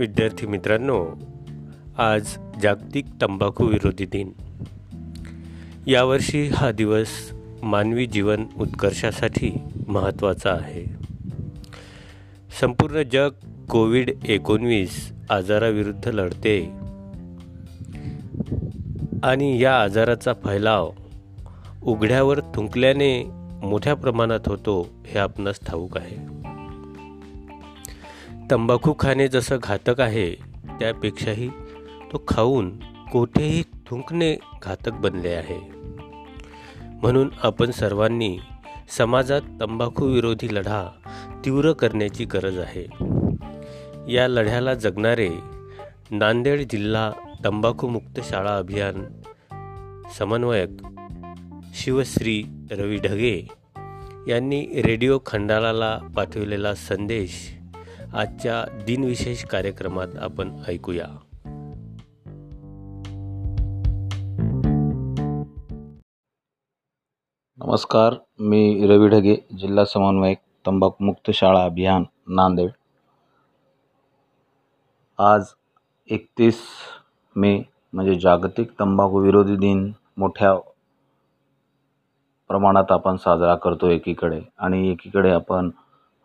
विद्यार्थी मित्रांनो आज जागतिक तंबाखू विरोधी दिन. यावर्षी हा दिवस मानवी जीवन उत्कर्षासाठी महत्त्वाचा आहे. संपूर्ण जग कोविड एकोणवीस आजाराविरुद्ध लढते. आणि या आजाराचा फैलाव उघड्यावर थुंकल्याने मोठ्या प्रमाणात होतो हे आपणास ठाऊक आहे. तंबाखू खाणे जसं घातक आहे त्यापेक्षाही तो खाऊन कोठेही थुंकणे घातक बनले आहे. म्हणून आपण सर्वांनी समाजात तंबाखू विरोधी लढा तीव्र करण्याची गरज आहे. या लढ्याला जगणारे नांदेड जिल्हा तंबाखूमुक्त शाळा अभियान समन्वयक शिवश्री रवी ढगे यांनी रेडिओ खंडाळाला पाठविलेला संदेश आजच्या दिनविशेष कार्यक्रमात आपण ऐकूया. नमस्कार मी रवी ढगे जिल्हा समन्वयक तंबाखूमुक्त शाळा अभियान नांदेड. आज एकतीस मे म्हणजे जागतिक तंबाखू विरोधी दिन मोठ्या प्रमाणात आपण साजरा करतो एकीकडे. आणि एकीकडे आपण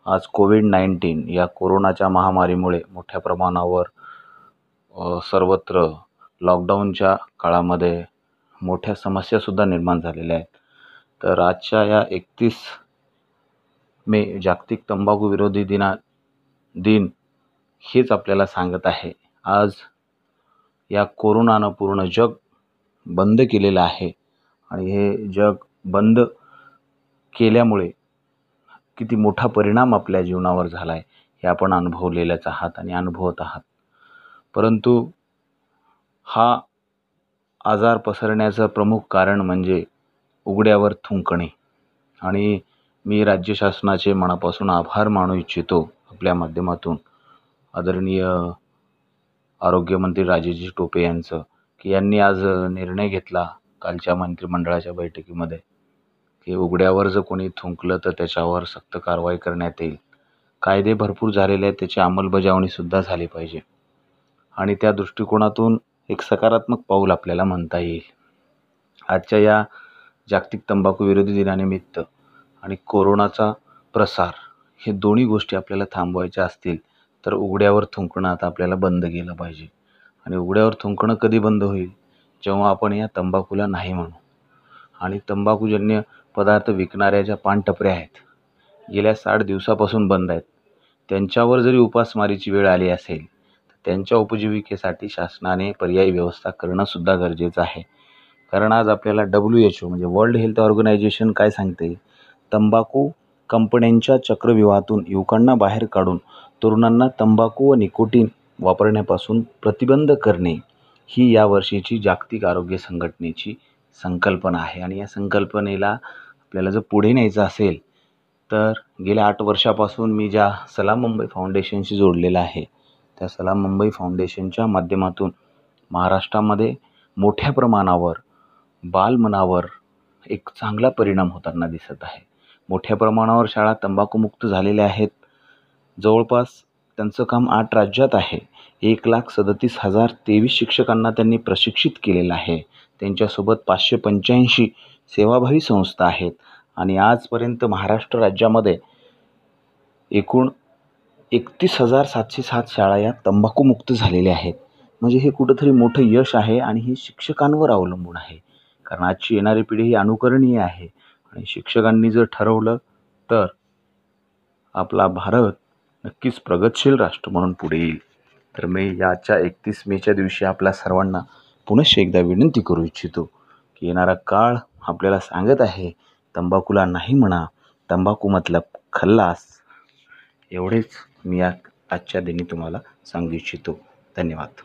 आज कोविड नाईन्टीन या कोरोनाच्या महामारीमुळे मोठ्या प्रमाणावर सर्वत्र लॉकडाऊनच्या काळामध्ये मोठ्या समस्यासुद्धा निर्माण झालेल्या आहेत. तर आजच्या या एकतीस मे जागतिक तंबाखू विरोधी दिना दिन हेच आपल्याला सांगत आहे. आज या कोरोनानं पूर्ण जग बंद केलेलं आहे. आणि हे जग बंद केल्यामुळे किती मोठा परिणाम आपल्या जीवनावर झाला आहे हे आपण अनुभवलेलंच आहात आणि अनुभवत आहात. परंतु हा आजार पसरण्याचं प्रमुख कारण म्हणजे उघड्यावर थुंकणे. आणि मी राज्य शासनाचे मनापासून आभार मानू इच्छितो आपल्या माध्यमातून. आदरणीय आरोग्यमंत्री राजेजी टोपे यांचं की यांनी आज निर्णय घेतला कालच्या मंत्रिमंडळाच्या बैठकीमध्ये. की उघड्यावर जर कोणी थुंकलं तर त्याच्यावर सक्त कारवाई करण्यात येईल. कायदे भरपूर झालेले आहेत त्याची अंमलबजावणीसुद्धा झाली पाहिजे. आणि त्या दृष्टिकोनातून एक सकारात्मक पाऊल आपल्याला म्हणता येईल. आजच्या या जागतिक तंबाखू विरोधी दिनानिमित्त आणि कोरोनाचा प्रसार हे दोन्ही गोष्टी आपल्याला थांबवायच्या असतील तर उघड्यावर थुंकणं आता आपल्याला बंद केलं पाहिजे. आणि उघड्यावर थुंकणं कधी बंद होईल? जेव्हा आपण या तंबाखूला नाही म्हणू. आणि तंबाखूजन्य पदार्थ विकणाऱ्या ज्या पानटपऱ्या आहेत गेल्या साठ दिवसापासून बंद आहेत. त्यांच्यावर जरी उपासमारीची वेळ आली असेल तर त्यांच्या उपजीविकेसाठी शासनाने पर्यायी व्यवस्था करणंसुद्धा गरजेचं आहे. कारण आज आपल्याला डब्ल्यू एच ओ म्हणजे वर्ल्ड हेल्थ ऑर्गनायझेशन काय सांगते? तंबाखू कंपन्यांच्या चक्रव्यूहातून युवकांना बाहेर काढून तरुणांना तंबाखू व निकोटीन वापरण्यापासून प्रतिबंध करणे ही या वर्षीची जागतिक आरोग्य संघटनेची संकल्पना आहे. आणि या संकल्पनेला आपल्याला जर पुढे न्यायचं असेल तर गेल्या आठ वर्षापासून मी ज्या सलाम मुंबई फाउंडेशनशी जोडलेला आहे त्या सलाम मुंबई फाउंडेशनच्या माध्यमातून महाराष्ट्रामध्ये मोठ्या प्रमाणावर बालमनावर एक चांगला परिणाम होताना दिसत आहे. मोठ्या प्रमाणावर शाळा तंबाखूमुक्त झालेल्या आहेत. जवळपास त्यांचं काम आठ राज्यात आहे. एक लाख सदतीस हजार तेवीस शिक्षकांना त्यांनी प्रशिक्षित केलेलं आहे. त्यांच्यासोबत पाचशे पंच्याऐंशी सेवाभावी संस्था आहेत. आणि आजपर्यंत महाराष्ट्र राज्यामध्ये एकूण एकतीस हजार सातशे सात शाळा या तंबाखूमुक्त झालेल्या आहेत. म्हणजे हे कुठंतरी मोठं यश आहे आणि हे शिक्षकांवर अवलंबून आहे. कारण आजची येणारी पिढी ही अनुकरणीय आहे. आणि शिक्षकांनी जर ठरवलं तर आपला भारत नक्कीच प्रगतशील राष्ट्र म्हणून पुढे येईल. तर मी याच्या एकतीस मेच्या दिवशी आपल्या सर्वांना पुनश्च एकदा विनंती करू इच्छितो की येणारा काळ आपल्याला सांगत आहे तंबाखूला नाही म्हणा तंबाखू मतलब खल्लास. एवढेच मी या आजच्या दिनी तुम्हाला सांगू इच्छितो. धन्यवाद.